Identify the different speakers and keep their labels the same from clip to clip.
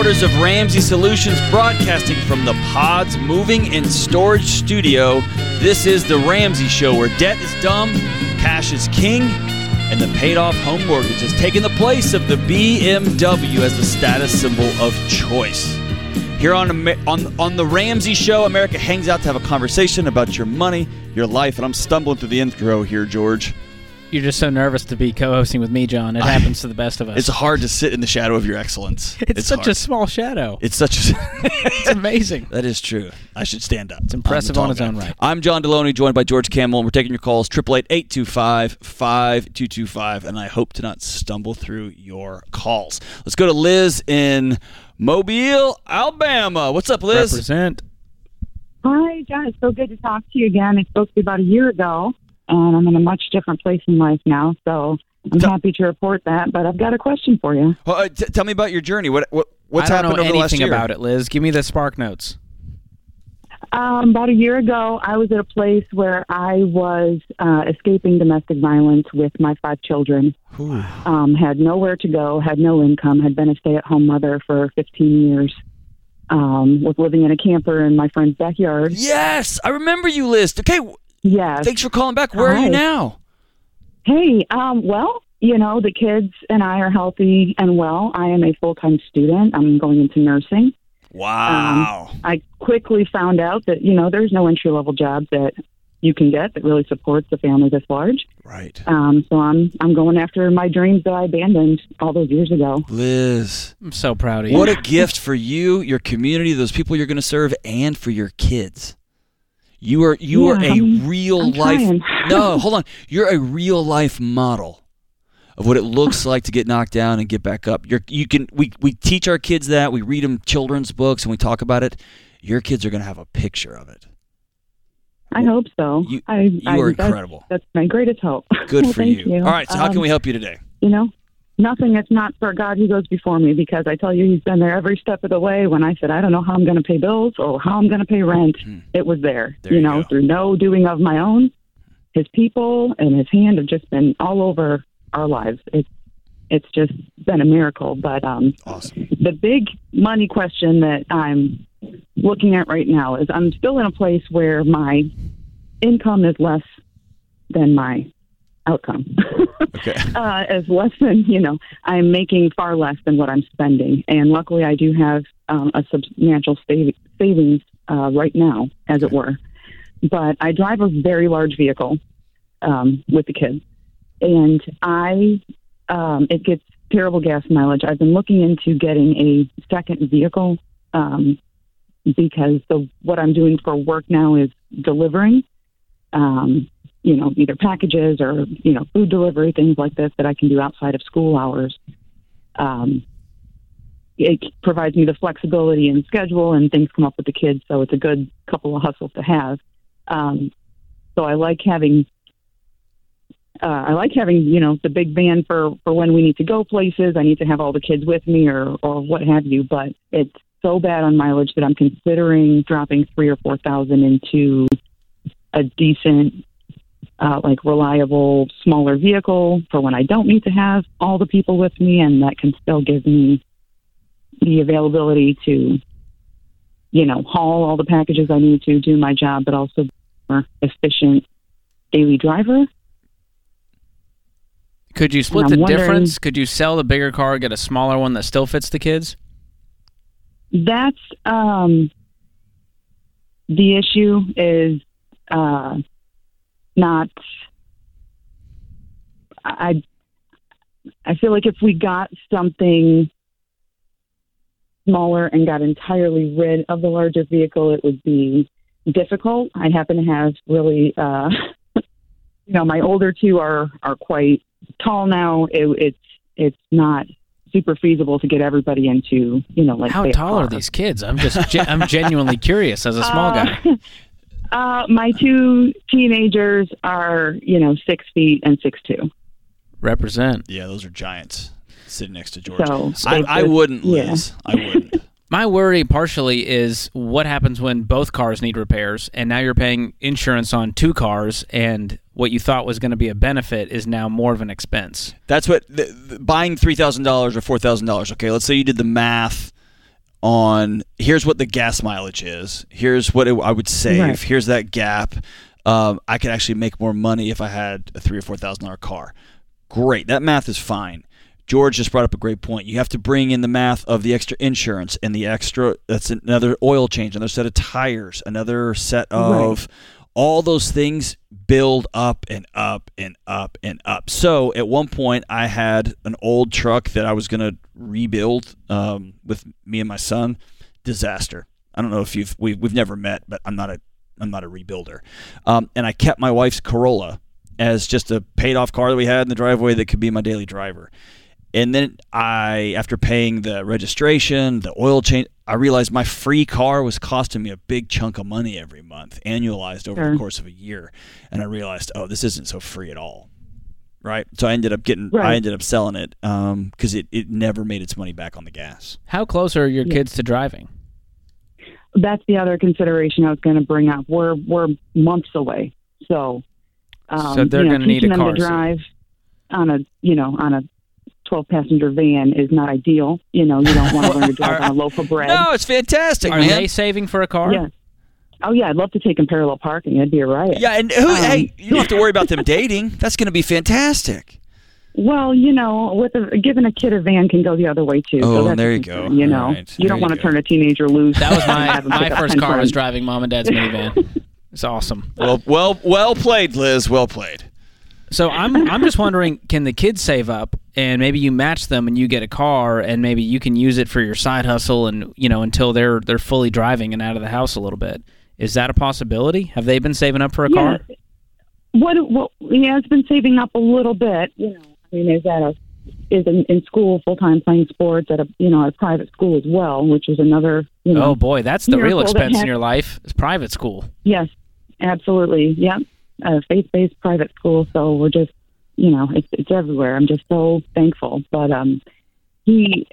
Speaker 1: Headquarters of Ramsey Solutions, broadcasting from the Pods Moving and Storage Studio. This is The Ramsey Show, where debt is dumb, cash is king, and the paid off home mortgage has taken the place of the BMW as the status symbol of choice. Here on, on, on The Ramsey Show, America hangs out to have a conversation about your money, your life, and I'm stumbling through the intro here, George.
Speaker 2: You're just so nervous to be co-hosting with me, John. It happens to the best of us.
Speaker 1: It's hard to sit in the shadow of your excellence.
Speaker 2: It's, such
Speaker 1: hard.
Speaker 2: a small shadow.
Speaker 1: It's such a.
Speaker 2: It's amazing.
Speaker 1: that is true. I should stand up. It's
Speaker 2: impressive on its own right.
Speaker 1: I'm John Delony, joined by George Kamel, and we're taking your calls 888-825-5225, and I hope to not stumble through your calls. Let's go to Liz in Mobile, Alabama. What's up, Liz?
Speaker 2: Represent.
Speaker 3: Hi, John. It's so good to talk to you again. I spoke to you about a year ago, and I'm in a much different place in life now. So I'm
Speaker 1: Tell-
Speaker 3: happy to report that. But I've got a question for you.
Speaker 1: Well, uh, t- tell me about your journey. What what what's
Speaker 2: I don't
Speaker 1: happened
Speaker 2: know
Speaker 1: over the last
Speaker 2: anything
Speaker 1: year?
Speaker 2: about it, Liz. Give me the spark notes.
Speaker 3: Um, about a year ago, I was at a place where I was uh, escaping domestic violence with my five children. Um, had nowhere to go, had no income, had been a stay-at-home mother for 15 years. Um, was living in a camper in my friend's backyard.
Speaker 1: Yes, I remember you, Liz. Okay, w-
Speaker 3: Yes.
Speaker 1: thanks for calling back. Where are you now?
Speaker 3: Hey, um, well, you know, the kids and I are healthy and well. I am a full time student. I'm going into nursing.
Speaker 1: Wow.
Speaker 3: I quickly found out that, you know, there's no entry level job that you can get that really supports a family this large.
Speaker 1: right.
Speaker 3: Um, so I'm I'm going after my dreams that I abandoned all those years ago.
Speaker 1: Liz.
Speaker 2: I'm so proud of you.
Speaker 1: What a gift for you, your community, those people you're going to serve, and for your kids. You are you are
Speaker 3: Yeah,
Speaker 1: a
Speaker 3: I'm-
Speaker 1: real
Speaker 3: I'm
Speaker 1: life. no, hold on. You're a real life model of what it looks like to get knocked down and get back up. You're you can we we teach our kids that. We read them children's books and we talk about it. Your kids are going to have a picture of it.
Speaker 3: I hope so.
Speaker 1: You-
Speaker 3: I,
Speaker 1: you
Speaker 3: I,
Speaker 1: are incredible.
Speaker 3: That's, my greatest hope.
Speaker 1: Good
Speaker 3: Well,
Speaker 1: for you.
Speaker 3: you.
Speaker 1: All right. So how can
Speaker 3: Um,
Speaker 1: we help you today?
Speaker 3: you know, nothing that's not for God who goes before me because I tell you, He's been there every step of the way. When I said, I don't know how I'm going to pay bills or how I'm going to pay rent,
Speaker 1: Hmm.
Speaker 3: it was there.
Speaker 1: There
Speaker 3: you know, through no doing of my own. His people and His hand have just been all over our lives. It's it's just been a miracle. But um,
Speaker 1: Awesome.
Speaker 3: the big money question that I'm looking at right now is I'm still in a place where my income is less than my outcome.
Speaker 1: Okay.
Speaker 3: uh, is less than you know I'm making far less than what I'm spending, and luckily I do have um, a substantial sav- savings uh, right now, as it were. But I drive a very large vehicle um, with the kids, and I um, it gets terrible gas mileage. I've been looking into getting a second vehicle um, because the what I'm doing for work now is delivering. Um, you know, either packages or, you know, food delivery, things like this that I can do outside of school hours. Um, it provides me the flexibility in schedule and things come up with the kids, so it's a good couple of hustles to have. Um, so I like having, uh, I like having, you know, the big van for, for when we need to go places. I need to have all the kids with me or, or what have you, but it's so bad on mileage that I'm considering dropping three or four thousand into a decent uh, like reliable, smaller vehicle for when I don't need to have all the people with me, and that can still give me the availability to, you know, haul all the packages I need to, do my job, but also be more efficient daily driver.
Speaker 2: Could you split the difference? Could you sell the bigger car, get a smaller one that still fits the kids?
Speaker 3: That's um, the issue is uh, not. I I feel like if we got something smaller and got entirely rid of the larger vehicle, it would be difficult. I happen to have really, uh, you know, my older two are are quite tall now. It, it's it's not super feasible to get everybody into, you know, like
Speaker 2: How tall are these kids? I'm just gen- I'm genuinely curious as a small guy.
Speaker 3: Uh, my two teenagers are, you know, six feet and six two.
Speaker 2: Represent.
Speaker 1: Yeah, those are giants sitting next to George.
Speaker 3: So
Speaker 1: I,
Speaker 3: it's
Speaker 1: I wouldn't,
Speaker 3: yeah.
Speaker 1: I wouldn't.
Speaker 2: My worry partially is what happens when both cars need repairs and now you're paying insurance on two cars and what you thought was going to be a benefit is now more of an expense.
Speaker 1: That's what the, the, buying three thousand dollars or four thousand dollars. Okay, let's say you did the math on here's what the gas mileage is. Here's what it, I would save.
Speaker 3: Right.
Speaker 1: Here's that gap. Um, I could actually make more money if I had a three or four thousand dollar car. Great, that math is fine. George just brought up a great point. You have to bring in the math of the extra insurance and the extra. That's another oil change, another set of tires, another set of all those things build up and up and up and up. So at one point, I had an old truck that I was going to rebuild um, with me and my son. Disaster. I don't know if you've we've, we've never met, but I'm not a I'm not a rebuilder. Um, and I kept my wife's Corolla as just a paid off car that we had in the driveway that could be my daily driver. And then I, after paying the registration, the oil change, I realized my free car was costing me a big chunk of money every month, annualized over the course of a year. And I realized, oh, this isn't so free at all. Right. So I ended up getting, I ended up selling it because it, it never made its money back on the gas.
Speaker 2: How close are your
Speaker 3: Yeah.
Speaker 2: kids to driving?
Speaker 3: That's the other consideration I was going to bring up. We're we're months away, so um,
Speaker 2: So they're
Speaker 3: you know,
Speaker 2: gonna need a car
Speaker 3: to
Speaker 2: seat.
Speaker 3: drive on a you know on a twelve passenger van is not ideal. You know, you don't want to learn to drive on a loaf of bread.
Speaker 1: No, it's fantastic,
Speaker 2: Are
Speaker 1: man.
Speaker 2: they saving for a car?
Speaker 3: Yeah. Oh yeah, I'd love to take them parallel parking. That'd be a riot.
Speaker 1: yeah, and who,
Speaker 3: Um,
Speaker 1: hey, you don't have to worry about them dating. That's going to be fantastic.
Speaker 3: Well, you know, with a, giving a kid a van can go the other way too.
Speaker 1: Oh,
Speaker 3: so that's
Speaker 1: there you go.
Speaker 3: You know,
Speaker 1: All right,
Speaker 3: you
Speaker 1: there
Speaker 3: don't want to turn a teenager loose.
Speaker 2: That was my my first
Speaker 3: 10
Speaker 2: car was driving mom and dad's minivan. It's awesome.
Speaker 1: Well, well, well played, Liz. Well played.
Speaker 2: So I'm I'm just wondering, can the kids save up and maybe you match them and you get a car and maybe you can use it for your side hustle and you know until they're they're fully driving and out of the house a little bit. Is that a possibility? Have they been saving up for a
Speaker 3: Yeah.
Speaker 2: car?
Speaker 3: What? What? He has been saving up a little bit. You know, I mean, is that a is in, in school full time playing sports at a you know a private school as well, which is another you know.
Speaker 2: Oh boy, that's the real
Speaker 3: that
Speaker 2: expense in your life. Is private school.
Speaker 3: Yes, absolutely. Yep, a faith based private school. So we're just you know it's it's everywhere. I'm just so thankful. But um, he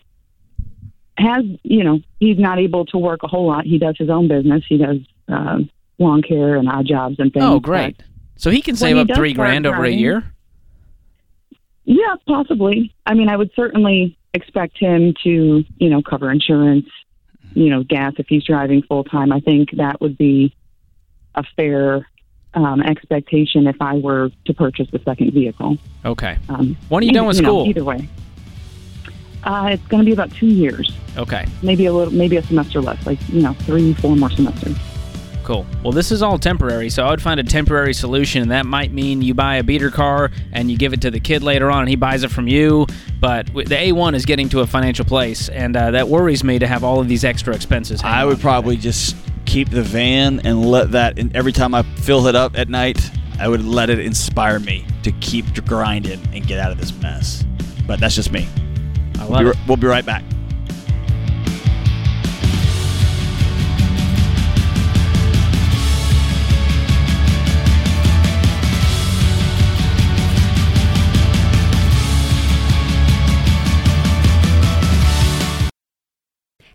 Speaker 3: has you know he's not able to work a whole lot. He does his own business. He does uh, lawn care and odd jobs and things.
Speaker 2: Oh great. So he can save
Speaker 3: he
Speaker 2: up three grand over a year.
Speaker 3: Yeah, possibly. I mean, I would certainly expect him to, you know, cover insurance, you know, gas if he's driving full time. I think that would be a fair um, expectation if I were to purchase the second vehicle.
Speaker 2: Okay.
Speaker 3: Um,
Speaker 2: When are you
Speaker 3: either-
Speaker 2: done with
Speaker 3: know,
Speaker 2: school?
Speaker 3: either way, uh, it's going to be about two years,
Speaker 2: Okay.
Speaker 3: maybe a little, maybe a semester less, like you know, three, four more semesters.
Speaker 2: Cool. Well, this is all temporary, so I would find a temporary solution, and that might mean you buy a beater car and you give it to the kid later on, and he buys it from you. But the A1 is getting to a financial place, and uh, that worries me to have all of these extra expenses.
Speaker 1: I would
Speaker 2: to
Speaker 1: probably just keep the van and let that. And every time I fill it up at night, I would let it inspire me to keep grinding and get out of this mess. But that's just me.
Speaker 2: I
Speaker 1: We'll be,
Speaker 2: it.
Speaker 1: we'll be right back.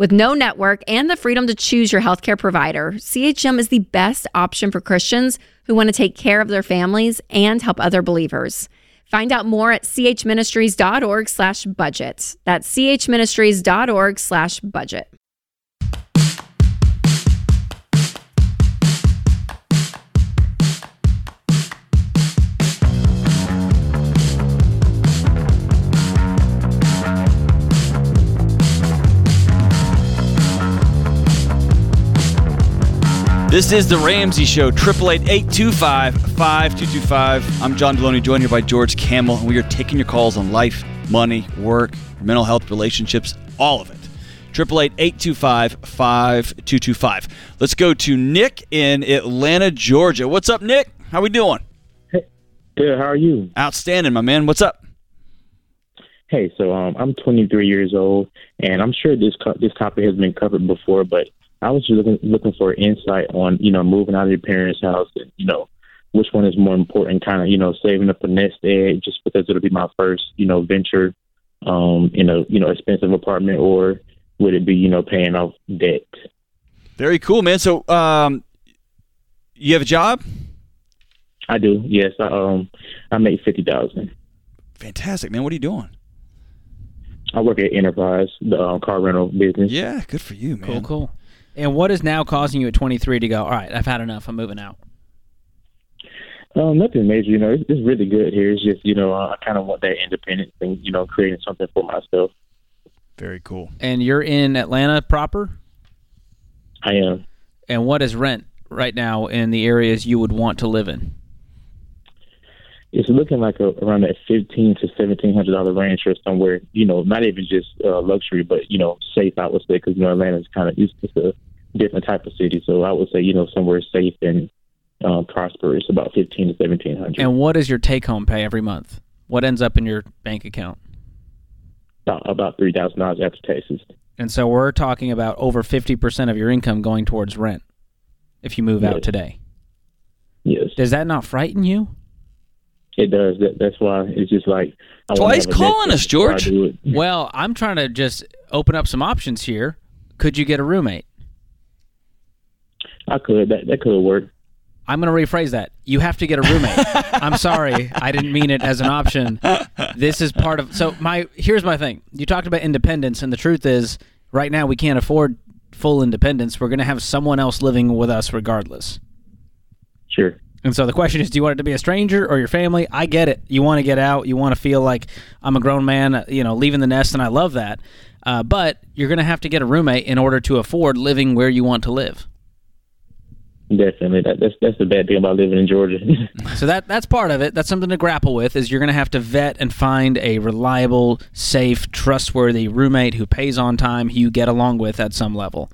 Speaker 4: With no network and the freedom to choose your healthcare provider, CHM is the best option for Christians who want to take care of their families and help other believers. Find out more at chministries.org slash budget. That's chministries.org slash budget.
Speaker 1: This is the Ramsey Show, 888-825-5225. I'm John Delony, joined here by George Kamel, and we are taking your calls on life, money, work, mental health, relationships, all of it. 888 825 5225. Let's go to Nick in Atlanta, Georgia. What's up, Nick? How we doing?
Speaker 5: Hey, good. How are you?
Speaker 1: Outstanding, my man. What's up?
Speaker 5: Hey, so um, I'm 23 years old, and I'm sure this co- this topic has been covered before, but I was just looking looking for insight on you know moving out of your parents' house, and you know which one is more important, kind of you know saving up a nest egg just because it'll be my first you know venture, um, in a you know expensive apartment, or would it be you know paying off debt?
Speaker 1: Very cool, man. So, um, you have a job?
Speaker 5: I do. Yes. I, um, I make fifty thousand.
Speaker 1: Fantastic, man. What are you doing?
Speaker 5: I work at Enterprise, the um, car rental business.
Speaker 1: Yeah, good for you, man.
Speaker 2: Cool, cool. And what is now causing you at 23 to go? All right, I've had enough. I'm moving out.
Speaker 5: Um, nothing major. You know, it's, it's really good here. It's just you know, uh, I kind of want that independence and you know, creating something for myself.
Speaker 1: Very cool.
Speaker 2: And you're in Atlanta proper.
Speaker 5: I am.
Speaker 2: And what is rent right now in the areas you would want to live in?
Speaker 5: It's looking like a, around that fifteen to seventeen hundred dollar range or somewhere. You know, not even just uh, luxury, but you know, safe. I would say because you know Atlanta's kind of it's, it's a different type of city. So I would say you know somewhere safe and um, prosperous, about fifteen to seventeen hundred.
Speaker 2: And what is your take home pay every month? What ends up in your bank account?
Speaker 5: About, about three thousand dollars after taxes.
Speaker 2: And so we're talking about over 50% of your income going towards rent if you move out today.
Speaker 5: Yes,
Speaker 2: Does that not frighten you?
Speaker 5: It does. That, that's why it's just like. I
Speaker 1: That's
Speaker 5: wanna
Speaker 1: why he's
Speaker 5: have a nest
Speaker 1: calling us, George.
Speaker 2: Well, I'm trying to just open up some options here. Could you get a roommate?
Speaker 5: I could. That that could work.
Speaker 2: I'm going to rephrase that. You have to get a roommate. I'm sorry. I didn't mean it as an option. This is part of So my here's my thing. You talked about independence and the truth is right now we can't afford full independence. We're going to have someone else living with us regardless.
Speaker 5: Sure.
Speaker 2: And so the question is, do you want it to be a stranger or your family? I get it. You want to get out. You want to feel like I'm a grown man, uh, you know, leaving the nest, and I love that. Uh, but you're going to have to get a roommate in order to afford living where you want to live.
Speaker 5: Definitely. That, that's that's the bad thing about living in Georgia.
Speaker 2: So that that's part of it. That's something to grapple with. Is you're going to have to vet and find a reliable, safe, trustworthy roommate who pays on time, who you get along with at some level.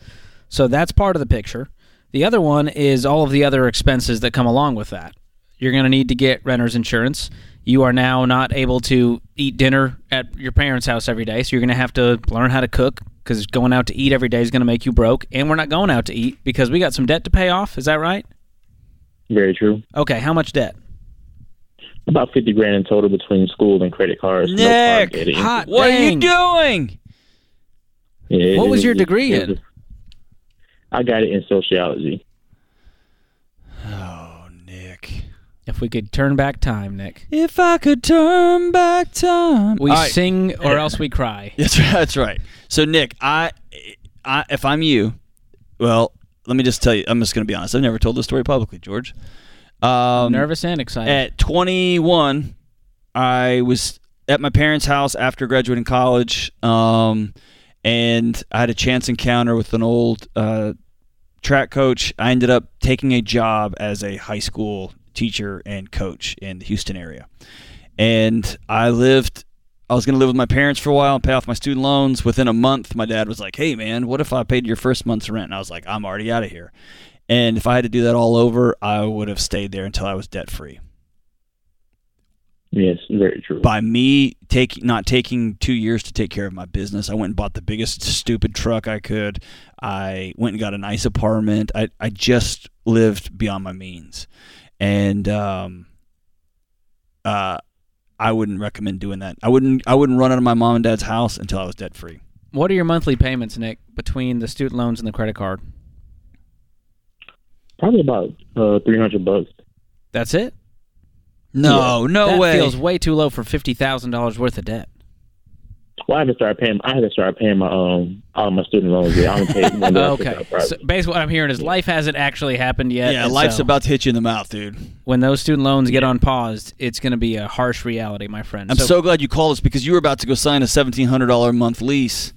Speaker 2: So that's part of the picture. The other one is all of the other expenses that come along with that. You're going to need to get renter's insurance. You are now not able to eat dinner at your parents' house every day, so you're going to have to learn how to cook because going out to eat every day is going to make you broke. And we're not going out to eat because we got some debt to pay off. Is that right?
Speaker 5: Very true.
Speaker 2: Okay, how much debt?
Speaker 5: About fifty grand in total between school and credit cards.
Speaker 1: Nick,
Speaker 5: debt.
Speaker 2: hot
Speaker 1: what are you doing?
Speaker 5: Yeah, it-
Speaker 2: What was
Speaker 5: it-
Speaker 2: your
Speaker 5: it-
Speaker 2: degree
Speaker 5: it
Speaker 2: in?
Speaker 5: Was- I got it in sociology.
Speaker 1: Oh, Nick.
Speaker 2: If we could turn back time, Nick.
Speaker 1: If I could turn back time.
Speaker 2: We
Speaker 1: All right.
Speaker 2: sing or else we cry.
Speaker 1: That's right. That's right. So, Nick, I, I, if I'm you, well, let me just tell you. I'm just going to be honest. I've never told this story publicly, George. Um,
Speaker 2: Nervous and excited.
Speaker 1: At 21, I was at my parents' house after graduating college, um, and I had a chance encounter with an old uh, track coach. I ended up taking a job as a high school teacher and coach in the Houston area, and I lived. I was going to live with my parents for a while and pay off my student loans. Within a month, my dad was like, "Hey, man, what if I paid your first month's rent?" And I was like, "I'm already out of here." And if I had to do that all over, I would have stayed there until I was debt free.
Speaker 5: Yes, very true.
Speaker 1: By me taking not taking two years to take care of my business, I went and bought the biggest stupid truck I could. I went and got a nice apartment. I I just lived beyond my means, and um, uh, I wouldn't recommend doing that. I wouldn't I wouldn't run out of my mom and dad's house until I was debt free.
Speaker 2: what are your monthly payments, Nick, between the student loans and the credit card?
Speaker 5: Probably about uh, three hundred bucks.
Speaker 2: That's it?
Speaker 1: No, no way.
Speaker 2: that
Speaker 1: way.
Speaker 2: feels way too low for $50,000 worth of debt.
Speaker 5: Well, I haven't started paying. I haven't started paying my um all my student loans yet. I only paid one. that I
Speaker 2: Okay.
Speaker 5: out private.
Speaker 2: So basically, what I'm hearing is life hasn't actually happened yet.
Speaker 1: yeah, life's
Speaker 2: so
Speaker 1: about to hit you in the mouth, dude.
Speaker 2: When those student loans get unpaused, it's going to be a harsh reality, my friend.
Speaker 1: I'm so, glad you called us because you were about to go sign a seventeen hundred dollar a month lease.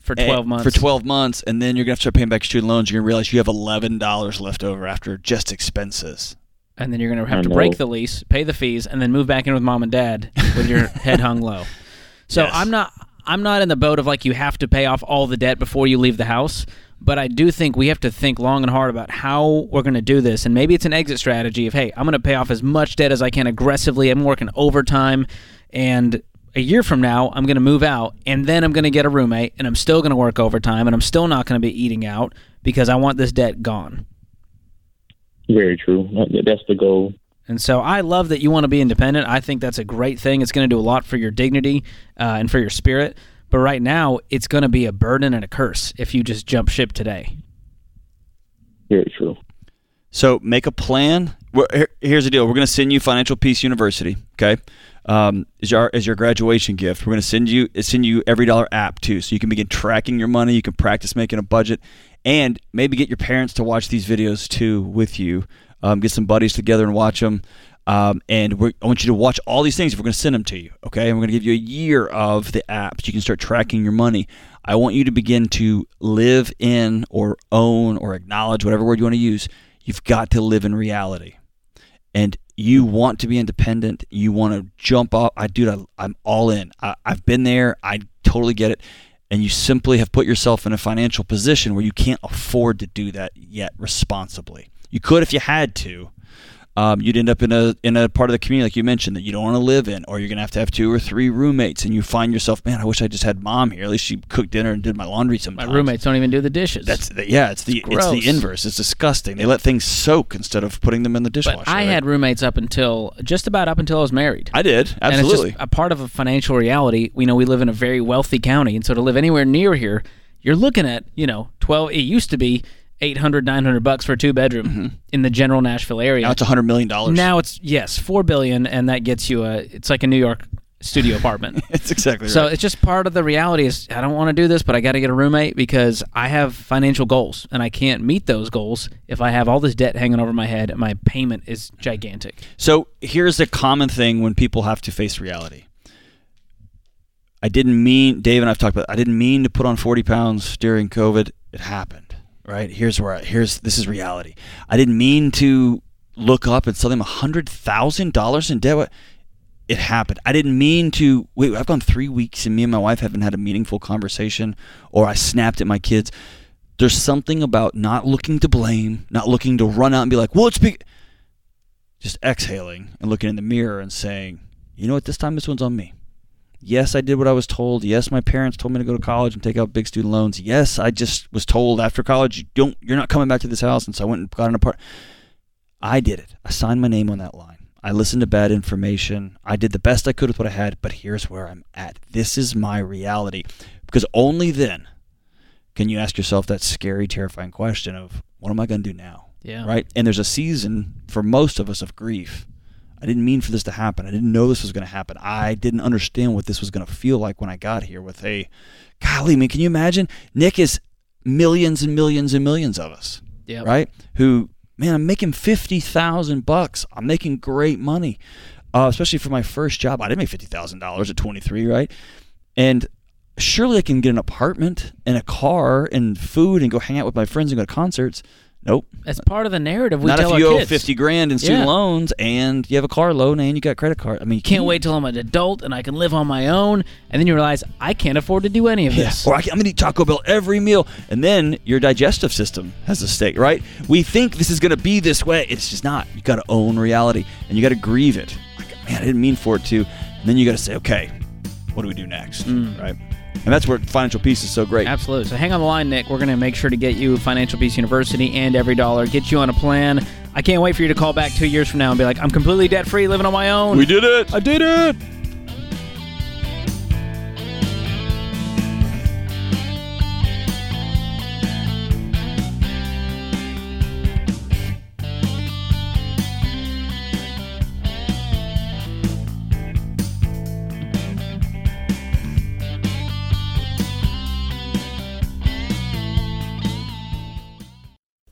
Speaker 2: for
Speaker 1: eh,
Speaker 2: 12 months.
Speaker 1: For 12 months, and then you're going to have to start paying back student loans. You're going to realize you have $11 left over after just expenses.
Speaker 2: And then you're going to have
Speaker 5: I
Speaker 2: to
Speaker 5: know.
Speaker 2: break the lease, pay the fees, and then move back in with mom and dad with your head hung low. So
Speaker 1: Yes.
Speaker 2: I'm not I'm not in the boat of like you have to pay off all the debt before you leave the house, but I do think we have to think long and hard about how we're going to do this. And maybe it's an exit strategy of, hey, I'm going to pay off as much debt as I can aggressively. I'm working overtime. And a year from now, I'm going to move out and then I'm going to get a roommate and I'm still going to work overtime and I'm still not going to be eating out because I want this debt gone.
Speaker 5: Very true. That's the goal.
Speaker 2: And so I love that you want to be independent. I think that's a great thing. It's going to do a lot for your dignity uh, and for your spirit. But right now, it's going to be a burden and a curse if you just jump ship today.
Speaker 5: Very true.
Speaker 1: So make a plan. Well, Here's the deal. We're going to send you Financial Peace University. Okay, um, is your is your graduation gift. We're going to send you send you EveryDollar app too, so you can begin tracking your money. You can practice making a budget, and maybe get your parents to watch these videos too with you. Um, get some buddies together and watch them. Um, and I want you to watch all these things. If we're going to send them to you, okay, and we're going to give you a year of the apps. You can start tracking your money. I want you to begin to live in or own or acknowledge whatever word you want to use. You've got to live in reality and you want to be independent, you want to jump off. I dude, I, I'm all in. I, I've been there. I totally get it. And you simply have put yourself in a financial position where you can't afford to do that yet responsibly. You could if you had to. Um, you'd end up in a in a part of the community like you mentioned that you don't want to live in, or you're gonna have to have two or three roommates, and you find yourself, man, I wish I just had mom here. At least she cooked dinner and did my laundry sometimes.
Speaker 2: My roommates don't even do the dishes.
Speaker 1: That's the, yeah, it's the it's,
Speaker 2: gross.
Speaker 1: the inverse. It's disgusting. They let things soak instead of putting them in the dishwasher.
Speaker 2: but I
Speaker 1: right?
Speaker 2: had roommates up until just about up until I was married.
Speaker 1: I did
Speaker 2: And
Speaker 1: absolutely.
Speaker 2: it's just a part of a financial reality. We know we live in a very wealthy county, and so to live anywhere near here, you're looking at you know twelve. It used to be 800, 900 bucks for a two bedroom mm-hmm. in the general Nashville area.
Speaker 1: now it's a hundred million dollars.
Speaker 2: Now it's yes, four billion, and that gets you a. It's like a New York studio apartment.
Speaker 1: it's exactly
Speaker 2: So
Speaker 1: right.
Speaker 2: it's just part of the reality is I don't want to do this, but I got to get a roommate because I have financial goals and I can't meet those goals if I have all this debt hanging over my head and my payment is gigantic.
Speaker 1: So here's the common thing when people have to face reality. I didn't mean, Dave and I've talked about. I didn't mean to put on 40 pounds during COVID. It happened, right? Here's where. I, here's this is reality. I didn't mean to look up and sell them hundred thousand dollars in debt. It happened. I didn't mean to. Wait, I've gone three weeks and me and my wife haven't had a meaningful conversation, or I snapped at my kids. There's something about not looking to blame, not looking to run out and be like, "Well, it's big." just exhaling and looking in the mirror and saying, you know what, this time this one's on me. Yes, I did what I was told. Yes, my parents told me to go to college and take out big student loans. Yes, I just was told after college, you don't you're not coming back to this house, and so I went and got an apartment. I did it. I signed my name on that line. I listened to bad information. I did the best I could with what I had, but here's where I'm at. This is my reality. Because only then can you ask yourself that scary, terrifying question of what am I going to do now?
Speaker 2: Yeah.
Speaker 1: Right? And there's a season for most of us of grief. I didn't mean for this to happen. I didn't know this was going to happen. I didn't understand what this was going to feel like when I got here with a golly, man, can you imagine? Nick is millions and millions and millions of us.
Speaker 2: Yep.
Speaker 1: Right? Who man, I'm making 50,000 bucks. I'm making great money. Uh, especially for my first job. I didn't make $50,000 at 23, right? And surely I can get an apartment and a car and food and go hang out with my friends and go to concerts. Nope.
Speaker 2: That's part of the narrative we
Speaker 1: Not
Speaker 2: tell
Speaker 1: if you
Speaker 2: our
Speaker 1: owe
Speaker 2: kids.
Speaker 1: 50 grand in student
Speaker 2: Yeah.
Speaker 1: loans and you have a car loan and you got credit card. I mean, you
Speaker 2: Can't wait till I'm an adult and I can live on my own, and then you realize I can't afford to do any of
Speaker 1: Yeah.
Speaker 2: this.
Speaker 1: Or I I'm going to eat Taco Bell every meal. And then your digestive system has a stake, right? We think this is going to be this way. It's just not. You got to own reality and you got to grieve it. Like, man, I didn't mean for it to. And then you got to say, okay, what do we do next? Mm. Right? And that's where financial peace is so great.
Speaker 2: Absolutely. So hang on the line, Nick. We're going to make sure to get you Financial Peace University and EveryDollar, get you on a plan. I can't wait for you to call back two years from now and be like, I'm completely debt free, living on my own.
Speaker 1: We did it.
Speaker 2: I did it.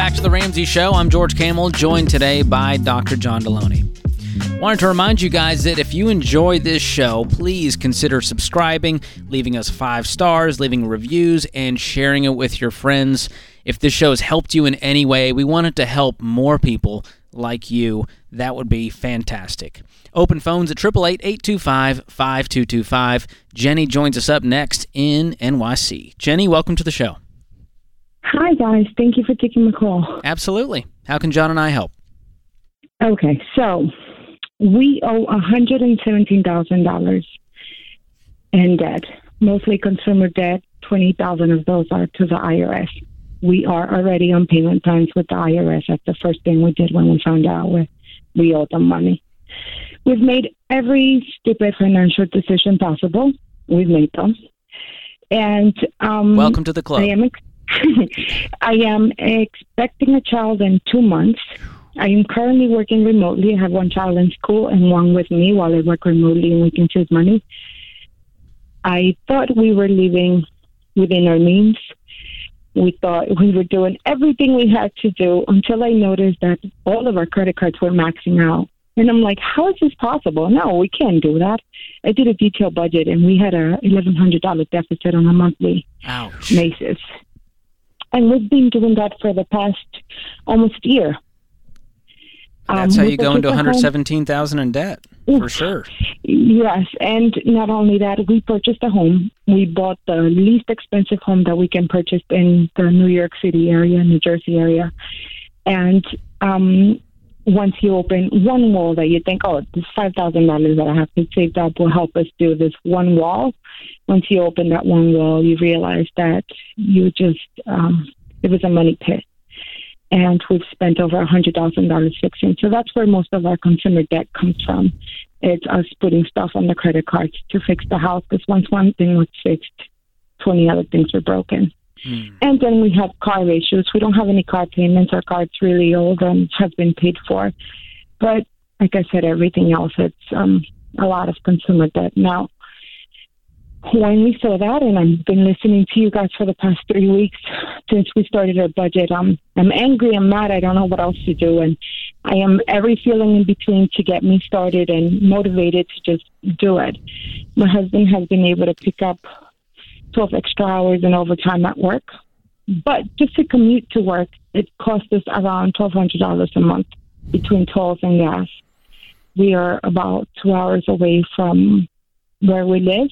Speaker 2: Back to the Ramsey Show. I'm George Kamel, joined today by Dr. John Delony. Wanted to remind you guys that if you enjoy this show, please consider subscribing, leaving us five stars, leaving reviews, and sharing it with your friends. If this show has helped you in any way, we want it to help more people like you. That would be fantastic. Open phones at 888 825 5225. Jenny joins us up next in NYC. Jenny, welcome to the show.
Speaker 3: Hi, guys. Thank you for taking the call.
Speaker 2: Absolutely. How can John and I help?
Speaker 3: Okay, so we owe $117,000 in debt, mostly consumer debt. 20000 of those are to the IRS. We are already on payment plans with the IRS. That's the first thing we did when we found out we, we owed them money. We've made every stupid financial decision possible. We've made them. And um,
Speaker 2: Welcome to the club.
Speaker 3: I am ex- I am expecting a child in two months. I am currently working remotely. I have one child in school and one with me while I work remotely and we can save money. I thought we were living within our means. We thought we were doing everything we had to do until I noticed that all of our credit cards were maxing out. And I'm like, how is this possible? No, we can't do that. I did a detailed budget and we had a $1,100 deficit on a monthly
Speaker 2: Ouch.
Speaker 3: basis. And we've been doing that for the past almost year.
Speaker 2: That's
Speaker 3: Um,
Speaker 2: how you go into
Speaker 3: purchased a home-
Speaker 2: 117000 in debt, for sure.
Speaker 3: Yes, and not only that, we purchased a home. We bought the least expensive home that we can purchase in the New York City area, New Jersey area. And um, once you open one wall that you think, oh, this five thousand dollars that I have to save up will help us do this one wall. Once you open that one wall, you realize that you just um, it was a money pit and we've spent over a hundred thousand dollars fixing. So that's where most of our consumer debt comes from. It's us putting stuff on the credit cards to fix the house because once one thing was fixed, twenty other things were broken. And then we have car issues. We don't have any car payments. Our car's really old and have been paid for. But like I said, everything else, it's um, a lot of consumer debt. Now, when we saw that, and I've been listening to you guys for the past three weeks since we started our budget, um, I'm angry, I'm mad, I don't know what else to do, and I am every feeling in between to get me started and motivated to just do it. My husband has been able to pick up 12 extra hours and overtime at work, but just to commute to work, it costs us around $1,200 a month between tolls and gas. We are about two hours away from where we live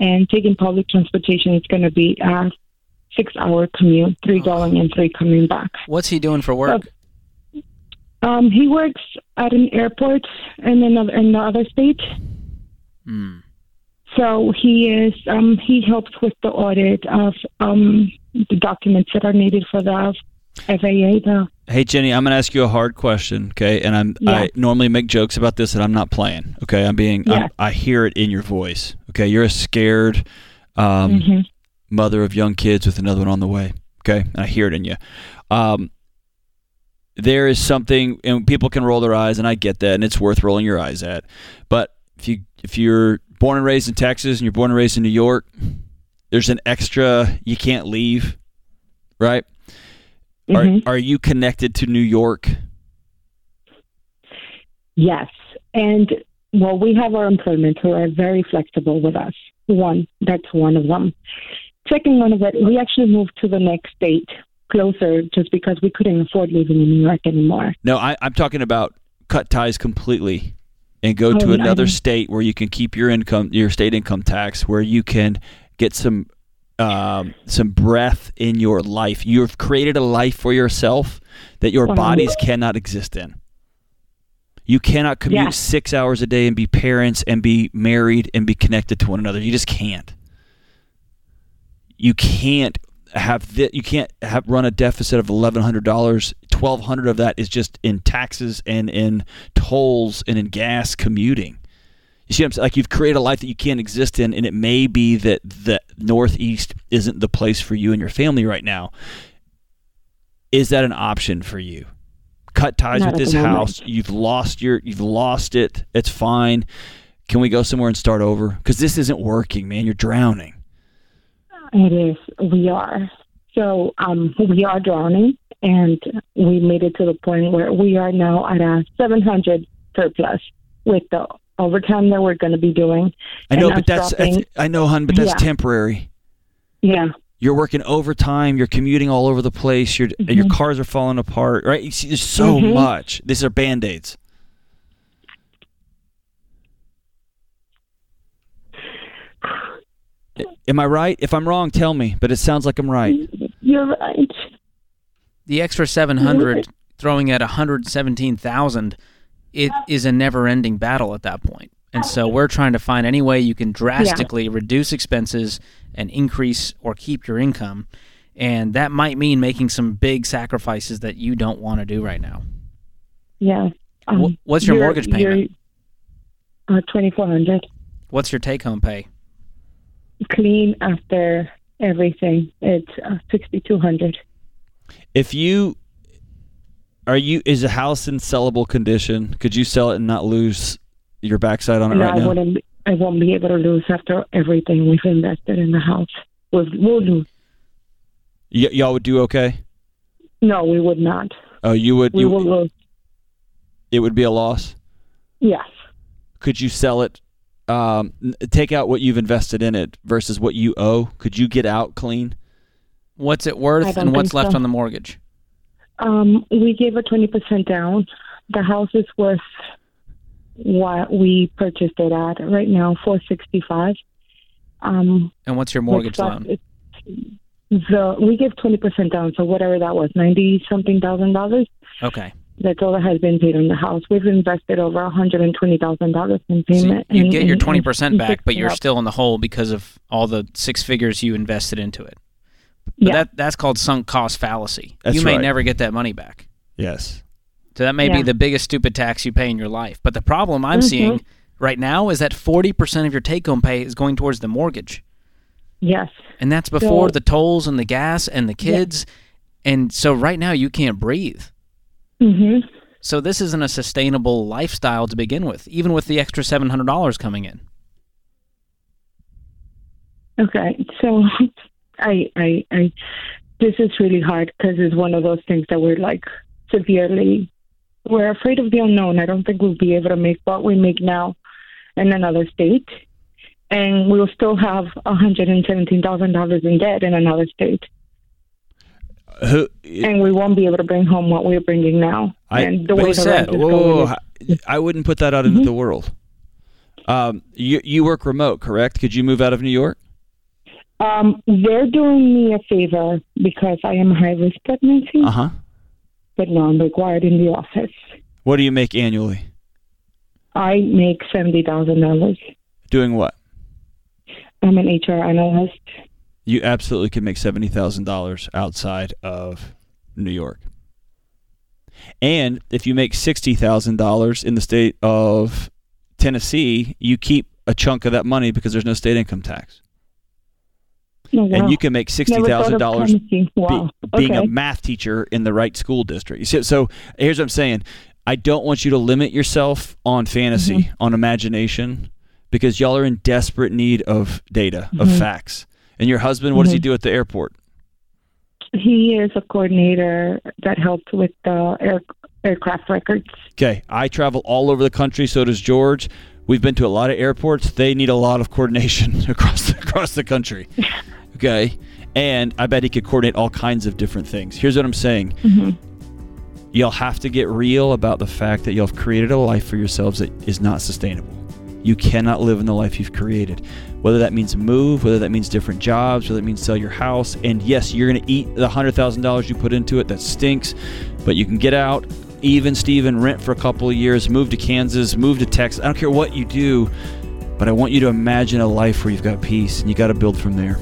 Speaker 3: and taking public transportation is going to be a six hour commute, three going and three coming back.
Speaker 2: What's he doing for work?
Speaker 3: Um, he works at an airport in another in the other state.
Speaker 2: Hmm.
Speaker 3: So he is um, he helps with the audit of um, the documents that are needed for the FAA. The
Speaker 1: Hey Jenny, I'm gonna ask you a hard question, okay? And I'm I normally make jokes about this, and I'm not playing. Okay, I'm being. I'm, I hear it in your voice. Okay, you're a scared um,
Speaker 3: Mhm.
Speaker 1: mother of young kids with another one on the way. Okay, and I hear it in you. Um, there is something, and people can roll their eyes, and I get that, and it's worth rolling your eyes at. But if you if you're born and raised in Texas and you're born and raised in New York, there's an extra you can't leave, right?
Speaker 3: Mhm.
Speaker 1: Are are you connected to New York?
Speaker 3: Yes. And well, we have our employment who are very flexible with us. One, that's one of them. Second one of it, we actually moved to the next state closer just because we couldn't afford living in New York anymore.
Speaker 1: No, I, I'm talking about cut ties completely and go
Speaker 3: Oh,
Speaker 1: to another state where you can keep your income, your state income tax, where you can get some um, some breath in your life. You've created a life for yourself that your bodies cannot exist in. You cannot commute
Speaker 3: Yeah.
Speaker 1: six hours a day and be parents and be married and be connected to one another. You just can't. You can't have thi- you can't have run a deficit of eleven hundred dollars. Twelve hundred of that is just in taxes and in tolls and in gas commuting. You see what I'm saying? Like you've created a life that you can't exist in, and it may be that the Northeast isn't the place for you and your family right now. Is that an option for you? Cut ties
Speaker 3: Not
Speaker 1: with this house. You've lost your. You've lost it. It's fine. Can we go somewhere and start over? Because this isn't working, man. You're drowning.
Speaker 3: It is. We are. So um, we are drowning, and we made it to the point where we are now at a 700 surplus with the overtime that we're going to be doing.
Speaker 1: I know, but that's, that's I know, hun, but that's
Speaker 3: Yeah.
Speaker 1: temporary.
Speaker 3: Yeah.
Speaker 1: You're working overtime. You're commuting all over the place. Your your
Speaker 3: Mhm.
Speaker 1: cars are falling apart. Right? There's so
Speaker 3: Mhm.
Speaker 1: much. These are band aids. Am I right? If I'm wrong, tell me. But it sounds like I'm right.
Speaker 3: You're right.
Speaker 2: The extra 700 throwing at 117,000 it is a never-ending battle at that point. And so we're trying to find any way you can drastically reduce expenses and increase or keep your income. And that might mean making some big sacrifices that you don't want to do right now.
Speaker 3: Yeah. Um,
Speaker 2: what's your
Speaker 3: you're-
Speaker 2: mortgage payment?
Speaker 3: Uh, 2400
Speaker 2: What's your take-home pay?
Speaker 3: Clean after everything. It's uh, 6200
Speaker 1: If you are you is a house in sellable condition? Could you sell it and not lose your backside on it
Speaker 3: No,
Speaker 1: right
Speaker 3: I
Speaker 1: now?
Speaker 3: wouldn't. be- I won't be able to lose after everything we've invested in the house. We'll, we'll lose.
Speaker 1: Y- y'all would do okay.
Speaker 3: No, we would not.
Speaker 1: Oh, you would.
Speaker 3: We
Speaker 1: You,
Speaker 3: will lose.
Speaker 1: it would be a loss.
Speaker 3: Yes.
Speaker 1: Could you sell it? Um, take out what you've invested in it versus what you owe. Could you get out clean?
Speaker 2: What's it worth and what's
Speaker 3: think
Speaker 2: left
Speaker 3: so.
Speaker 2: on the mortgage?
Speaker 3: Um, we gave a twenty percent down. The house is worth what we purchased it at right now, four sixty five. Um,
Speaker 2: And what's your mortgage loan?
Speaker 3: The we gave twenty percent down, so whatever that was, ninety something thousand dollars.
Speaker 2: Okay.
Speaker 3: That's all that has been paid on the house. We've invested over one hundred and twenty thousand dollars in
Speaker 2: So
Speaker 3: payment.
Speaker 2: you
Speaker 3: and-
Speaker 2: get your
Speaker 3: and-
Speaker 2: twenty
Speaker 3: and
Speaker 2: percent back, but you're
Speaker 3: up.
Speaker 2: still in the hole because of all the six figures you invested into it. But
Speaker 3: Yeah.
Speaker 2: that that's called sunk cost fallacy.
Speaker 1: That's
Speaker 2: you may
Speaker 1: right.
Speaker 2: never get that money back.
Speaker 1: Yes.
Speaker 2: So that may be the biggest stupid tax you pay in your life. But the problem I'm
Speaker 3: Mhm.
Speaker 2: seeing right now is that forty percent of your take home pay is going towards the mortgage.
Speaker 3: Yes.
Speaker 2: And that's before
Speaker 3: So-
Speaker 2: the tolls and the gas and the
Speaker 3: Yeah.
Speaker 2: kids. And so right now you can't breathe.
Speaker 3: Hmm
Speaker 2: So this isn't a sustainable lifestyle to begin with, even with the extra seven hundred dollars coming in.
Speaker 3: Okay, so I, I, I, this is really hard because it's one of those things that we're like severely, we're afraid of the unknown. I don't think we'll be able to make what we make now in another state, and we'll still have one hundred and seventeen thousand dollars in debt in another state,
Speaker 1: Who?
Speaker 3: and we won't be able to bring home what we're bringing now.
Speaker 1: I-
Speaker 3: and the way
Speaker 2: said-
Speaker 1: Whoa, whoa, whoa. I wouldn't put that out into the world. Um, you you work remote, correct? Could you move out of New York?
Speaker 3: Um, they're doing me a favor because I am high risk pregnancy,
Speaker 1: Uh huh.
Speaker 3: but no, I'm required in the office.
Speaker 1: What do you make annually?
Speaker 3: I make seventy thousand dollars.
Speaker 1: Doing what?
Speaker 3: I'm an HR analyst.
Speaker 1: You absolutely can make seventy thousand dollars outside of New York. And if you make sixty thousand dollars in the state of Tennessee, you keep a chunk of that money because there's no state income tax,
Speaker 3: Oh, wow.
Speaker 1: and you can make sixty thousand
Speaker 3: of
Speaker 1: dollars.
Speaker 3: Wow.
Speaker 1: being
Speaker 3: okay.
Speaker 1: a math teacher in the right school district. You see, so here's what I'm saying. I don't want you to limit yourself on fantasy,
Speaker 3: Mm-hmm.
Speaker 1: on imagination, because y'all are in desperate need of data, of
Speaker 3: Mhm.
Speaker 1: facts. And your husband, what does he
Speaker 3: Mhm.
Speaker 1: do at the airport?
Speaker 3: he is a coordinator that helps with the air, aircraft records.
Speaker 1: Okay, I travel all over the country. So does George. We've been to a lot of airports. They need a lot of coordination across the, across the country. Okay, and I bet he could coordinate all kinds of different things. Here's what I'm saying:
Speaker 3: Mhm.
Speaker 1: you'll have to get real about the fact that you'll have created a life for yourselves that is not sustainable. you cannot live in the life you've created. Whether that means move, whether that means different jobs, whether that means sell your house. And yes, you're going to eat the $100,000 you put into it. That stinks. But you can get out, even Steven, rent for a couple of years, move to Kansas, move to Texas. I don't care what you do, but I want you to imagine a life where you've got peace and you got to build from there.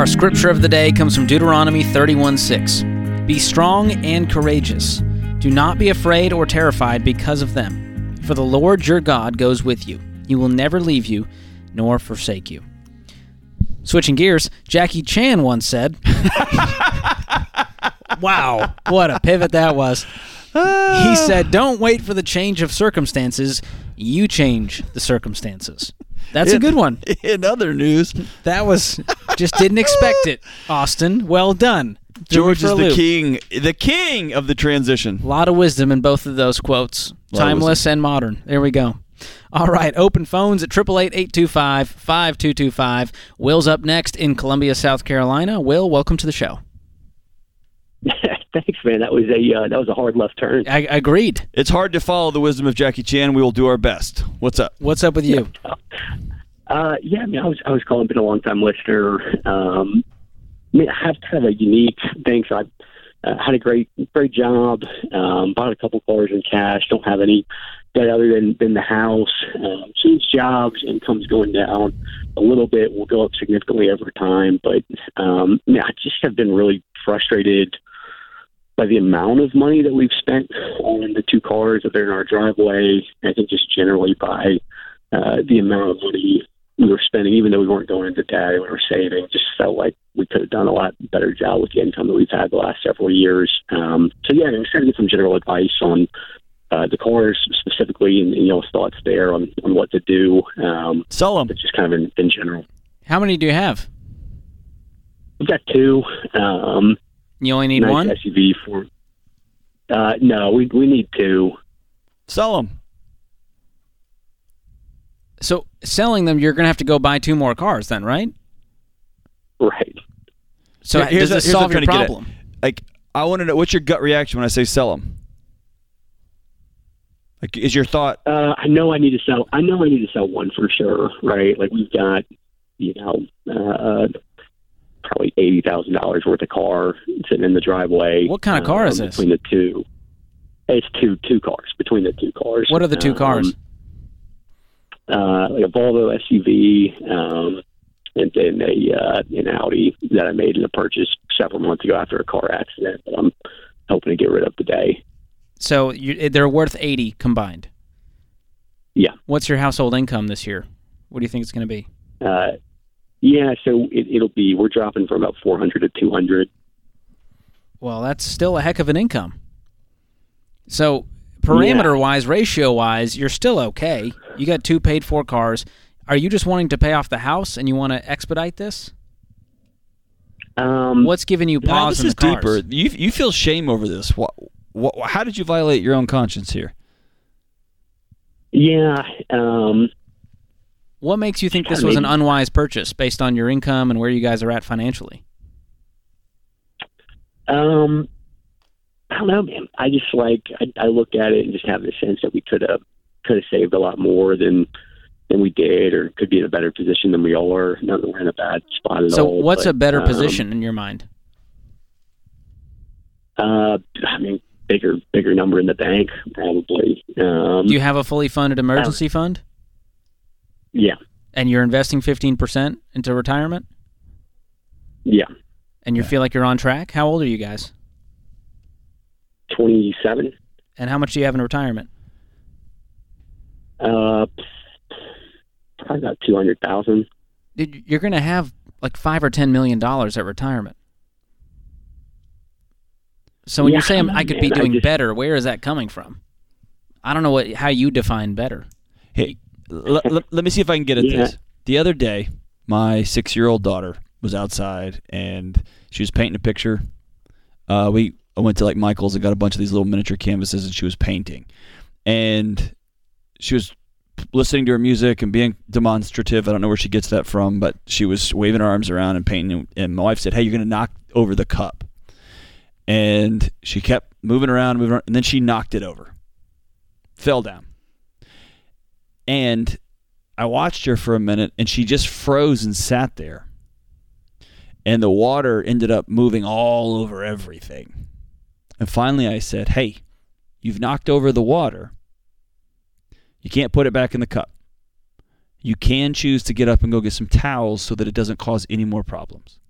Speaker 2: Our scripture of the day comes from Deuteronomy 31 6. Be strong and courageous. Do not be afraid or terrified because of them. For the Lord your God goes with you. He will never leave you nor forsake you. Switching gears, Jackie Chan once said, Wow, what a pivot that was. He ah. said, Don't wait for the change of circumstances, you change the circumstances. That's a good one.
Speaker 1: In other news,
Speaker 2: That was just didn't expect it, Austin. Well done.
Speaker 1: George is the
Speaker 2: loop.
Speaker 1: king, the king of the transition.
Speaker 2: A lot of wisdom in both of those quotes. Timeless and modern. There we go. All right, open phones at 888-825-5225. Will's up next in Columbia, South Carolina. Will, welcome to the show.
Speaker 6: Thanks, man. That was a uh, that was a hard left turn.
Speaker 2: I agreed.
Speaker 1: It's hard to follow the wisdom of Jackie Chan. We will do our best. What's up?
Speaker 2: What's up with you?
Speaker 6: Uh, yeah, I mean, I was I was calling, been a long time listener. Um, I mean, I have kind of a unique thing. So I uh, had a great great job. Um, bought a couple cars in cash. Don't have any debt other than than the house. Um, change jobs. Income's going down a little bit. Will go up significantly over time. But um, I, mean, I just have been really frustrated by the amount of money that we've spent on the two cars that are in our driveway. I think just generally by uh, the amount of money we were spending, even though we weren't going into debt, we were saving. Just felt like we could have done a lot better job with the income that we've had the last several years. Um, so yeah, I'm trying to get some general advice on uh, the cars specifically, and, and you know thoughts there on, on what to do. Um,
Speaker 1: Sell them.
Speaker 6: but just kind of in, in general.
Speaker 2: How many do you have?
Speaker 6: We've got two. Um,
Speaker 2: You only need
Speaker 6: nice
Speaker 2: one?
Speaker 6: SUV for. Uh, no, we we need two.
Speaker 1: Sell them.
Speaker 2: So selling them, you're going to have to go buy two more cars then, right?
Speaker 6: Right.
Speaker 2: So
Speaker 1: Here- here's
Speaker 2: does
Speaker 1: what-
Speaker 2: this
Speaker 1: here's
Speaker 2: solve
Speaker 1: I'm
Speaker 2: your
Speaker 1: trying to get at.
Speaker 2: problem?
Speaker 1: Like, I want to know what's your gut reaction when I say sell them. Like, is your thought?
Speaker 6: Uh, I know I need to sell. I know I need to sell one for sure, right? Like we've got, you know, uh, probably eighty thousand dollars worth of car sitting in the driveway.
Speaker 2: What kind of car is
Speaker 6: um,
Speaker 2: this?
Speaker 6: Between the two, it's two two cars. Between the two cars.
Speaker 2: What are the two
Speaker 6: Um,
Speaker 2: cars?
Speaker 6: Uh, like a Volvo SUV, um, and then a uh, an Audi that I made in a purchase several months ago after a car accident. That I'm hoping to get rid of today.
Speaker 2: So you, they're worth 80 combined.
Speaker 6: Yeah.
Speaker 2: What's your household income this year? What do you think it's going to be?
Speaker 6: Uh, yeah, so it, it'll be we're dropping from about four hundred to two hundred.
Speaker 2: Well, that's still a heck of an income. So, parameter wise, ratio wise, you're still okay. You got two paid for cars. Are you just wanting to pay off the house and you want to expedite this?
Speaker 6: Um,
Speaker 2: What's giving you
Speaker 1: Nah,
Speaker 2: pause
Speaker 1: this
Speaker 2: in
Speaker 1: is
Speaker 2: cars?
Speaker 1: deeper. You you feel shame over this. What, what? How did you violate your own conscience here?
Speaker 6: Yeah, um,
Speaker 2: What makes you think this was an unwise purchase based on your income and where you guys are at financially?
Speaker 6: um, I don't know, man. I just like I, I look at it and just have the sense that we could have could have saved a lot more than than we did, or could be in a better position than we are. Not that we're in a bad spot at
Speaker 2: So,
Speaker 6: all.
Speaker 2: what's
Speaker 6: but,
Speaker 2: a better
Speaker 6: um,
Speaker 2: position in your mind?
Speaker 6: Uh, I mean, bigger bigger number in the bank probably. Um,
Speaker 2: Do you have a fully funded emergency fund?
Speaker 6: Yeah,
Speaker 2: And you're investing 15% into retirement?
Speaker 6: yeah,
Speaker 2: And you feel like you're on track? How old are you guys?
Speaker 6: twenty seven.
Speaker 2: And how much do you have in retirement?
Speaker 6: Uh, probably about two hundred thousand.
Speaker 2: Dude, You're going to have like five or ten million dollars at retirement. So when
Speaker 6: Yeah,
Speaker 2: you're saying I could be
Speaker 6: man, I
Speaker 2: doing
Speaker 6: just-
Speaker 2: better, where is that coming from? I don't know what how you define better.
Speaker 1: Hey, l- l- let me see if I can get at
Speaker 6: Yeah.
Speaker 1: this. The other day, my six-year-old daughter was outside and she was painting a picture. Uh, we I went to like Michael's and got a bunch of these little miniature canvases, and she was painting, and she was listening to her music and being demonstrative. I don't know where she gets that from, but she was waving her arms around and painting. And my wife said, "Hey, you're going to knock over the cup," and she kept moving around, moving around, and then she knocked it over, fell down, and I watched her for a minute, and she just froze and sat there. And the water ended up moving all over everything. And finally, I said, Hey, you've knocked over the water. You can't put it back in the cup. You can choose to get up and go get some towels so that it doesn't cause any more problems.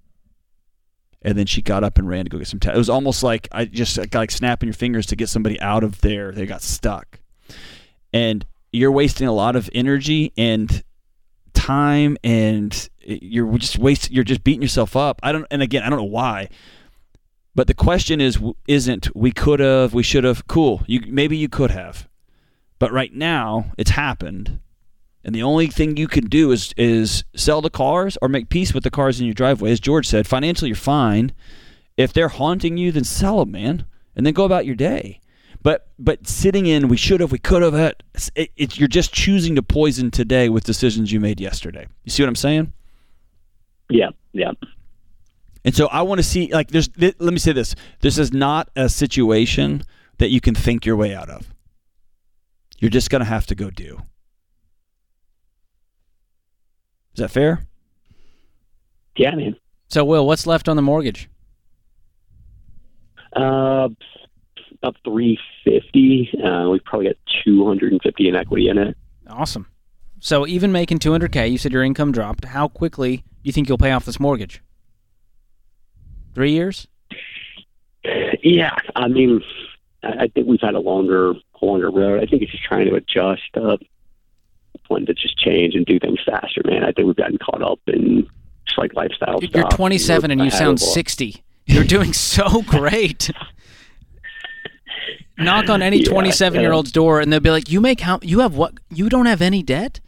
Speaker 1: And then she got up and ran to go get some towels. It was almost like I just like, like snapping your fingers to get somebody out of there. They got stuck. And you're wasting a lot of energy and time and you're just waste you're just beating yourself up. I don't and again, I don't know why. But the question is isn't we could have, we should have. Cool. You maybe you could have. But right now, it's happened. And the only thing you can do is is sell the cars or make peace with the cars in your driveway. As George said, financially you're fine. If they're haunting you, then sell them, man, and then go about your day. But but sitting in, we should have, we could have. It, it, it, you're just choosing to poison today with decisions you made yesterday. You see what I'm saying?
Speaker 6: Yeah, yeah.
Speaker 1: And so I want to see like there's th- let me say this. This is not a situation that you can think your way out of. You're just going to have to go do. Is that fair?
Speaker 6: Yeah, man.
Speaker 2: So Will, what's left on the mortgage?
Speaker 6: Uh, up 350. Uh, we probably got 250 in equity in it.
Speaker 2: Awesome. So even making 200k, you said your income dropped. How quickly do you think you'll pay off this mortgage? Three years?
Speaker 6: Yeah, I mean, I think we've had a longer, a longer road. I think it's just trying to adjust, up, wanting to just change and do things faster, man. I think we've gotten caught up in just like lifestyle
Speaker 2: You're
Speaker 6: stuff.
Speaker 2: 27 and you sound
Speaker 6: ahead of a-
Speaker 2: 60. You're doing so great. Knock on any
Speaker 6: Yeah,
Speaker 2: 27 year old's door and they'll be like, "You make how? You have what? You don't have any debt."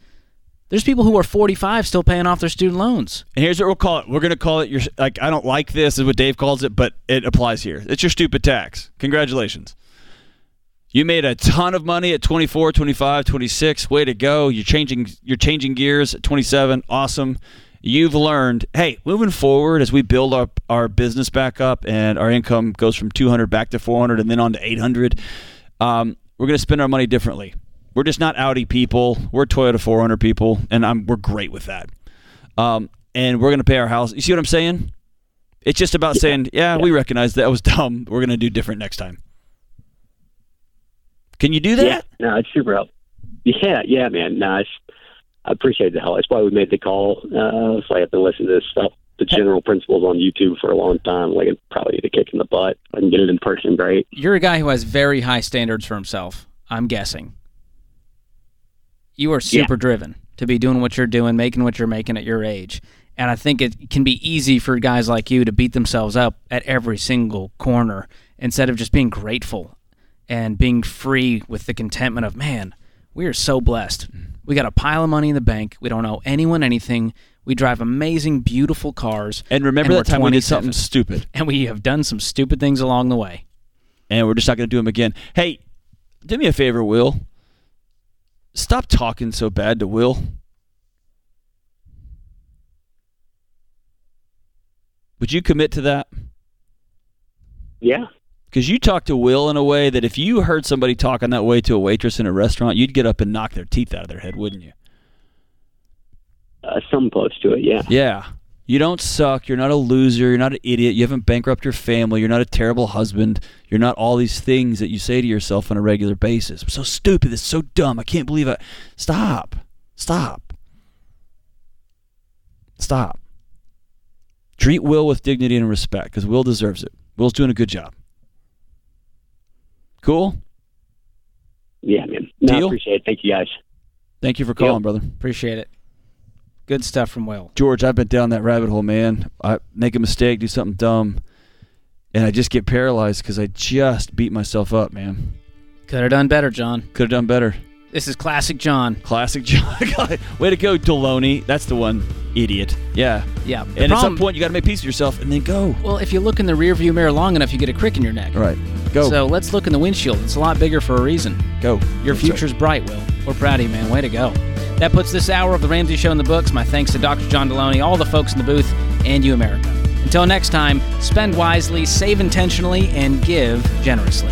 Speaker 2: There's people who are 45 still paying off their student loans.
Speaker 1: And here's what we'll call it. We're going to call it your like I don't like this is what Dave calls it, but it applies here. It's your stupid tax. Congratulations. You made a ton of money at 24, 25, 26. Way to go. You're changing you're changing gears at 27. Awesome. You've learned, hey, moving forward as we build up our business back up and our income goes from 200 back to 400 and then on to 800, um, we're going to spend our money differently. We're just not Audi people. We're Toyota 4Runner people, and I'm, we're great with that. Um, and we're going to pay our house. You see what I'm saying? It's just about saying, yeah, we recognize that was dumb. We're going to do different next time. Can you do that?
Speaker 6: Yeah, no, it's super helpful. Yeah, yeah, man. No, it's, I appreciate the help. That's why we made the call. Uh, so I have been listening to this stuff, the general principles on YouTube for a long time. Like, it probably a kick in the butt. I can get it in person, great.
Speaker 2: You're a guy who has very high standards for himself, I'm guessing. You are super driven to be doing what you're doing, making what you're making at your age. And I think it can be easy for guys like you to beat themselves up at every single corner instead of just being grateful and being free with the contentment of, man, we are so blessed. We got a pile of money in the bank. We don't owe anyone anything. We drive amazing, beautiful cars.
Speaker 1: And remember
Speaker 2: we're
Speaker 1: that time we did something stupid,
Speaker 2: And we have done some stupid things along the way.
Speaker 1: and we're just not going to do them again. Hey, do me a favor, Will. Stop talking so bad to Will. Would you commit to that?
Speaker 6: Yeah.
Speaker 1: Because you talk to Will in a way that if you heard somebody talking that way to a waitress in a restaurant, you'd get up and knock their teeth out of their head, wouldn't you?
Speaker 6: Uh, some close to it, yeah.
Speaker 1: Yeah. You don't suck. You're not a loser. You're not an idiot. You haven't bankrupted your family. You're not a terrible husband. You're not all these things that you say to yourself on a regular basis. I'm so stupid. It's so dumb. I can't believe it. Stop. Stop. Stop. Treat Will with dignity and respect because Will deserves it. Will's doing a good job. Cool.
Speaker 6: Yeah, man. No, I appreciate it. Thank you, guys.
Speaker 1: Thank you for calling,
Speaker 6: Yep.
Speaker 1: brother.
Speaker 2: Appreciate it. Good stuff from Will.
Speaker 1: George, I've been down that rabbit hole, man. I make a mistake, do something dumb. and I just get paralyzed because I just beat myself up, man.
Speaker 2: Could have done better, John.
Speaker 1: Could have done better.
Speaker 2: This is classic John.
Speaker 1: Classic John. Way to go, Delony. That's the one. Idiot. Yeah.
Speaker 2: Yeah.
Speaker 1: and at some point, you got to make peace with yourself and then go.
Speaker 2: well, if you look in the rearview mirror long enough, you get a crick in your neck.
Speaker 1: Right. Go.
Speaker 2: So let's look in the windshield. It's a lot bigger for a reason.
Speaker 1: go.
Speaker 2: Your
Speaker 1: That's
Speaker 2: future's bright, Will. We're proud of you, man. Way to go. That puts this hour of The Ramsey Show in the books. My thanks to Dr. John Delony, all the folks in the booth, and you, America. Until next time, spend wisely, save intentionally, and give generously.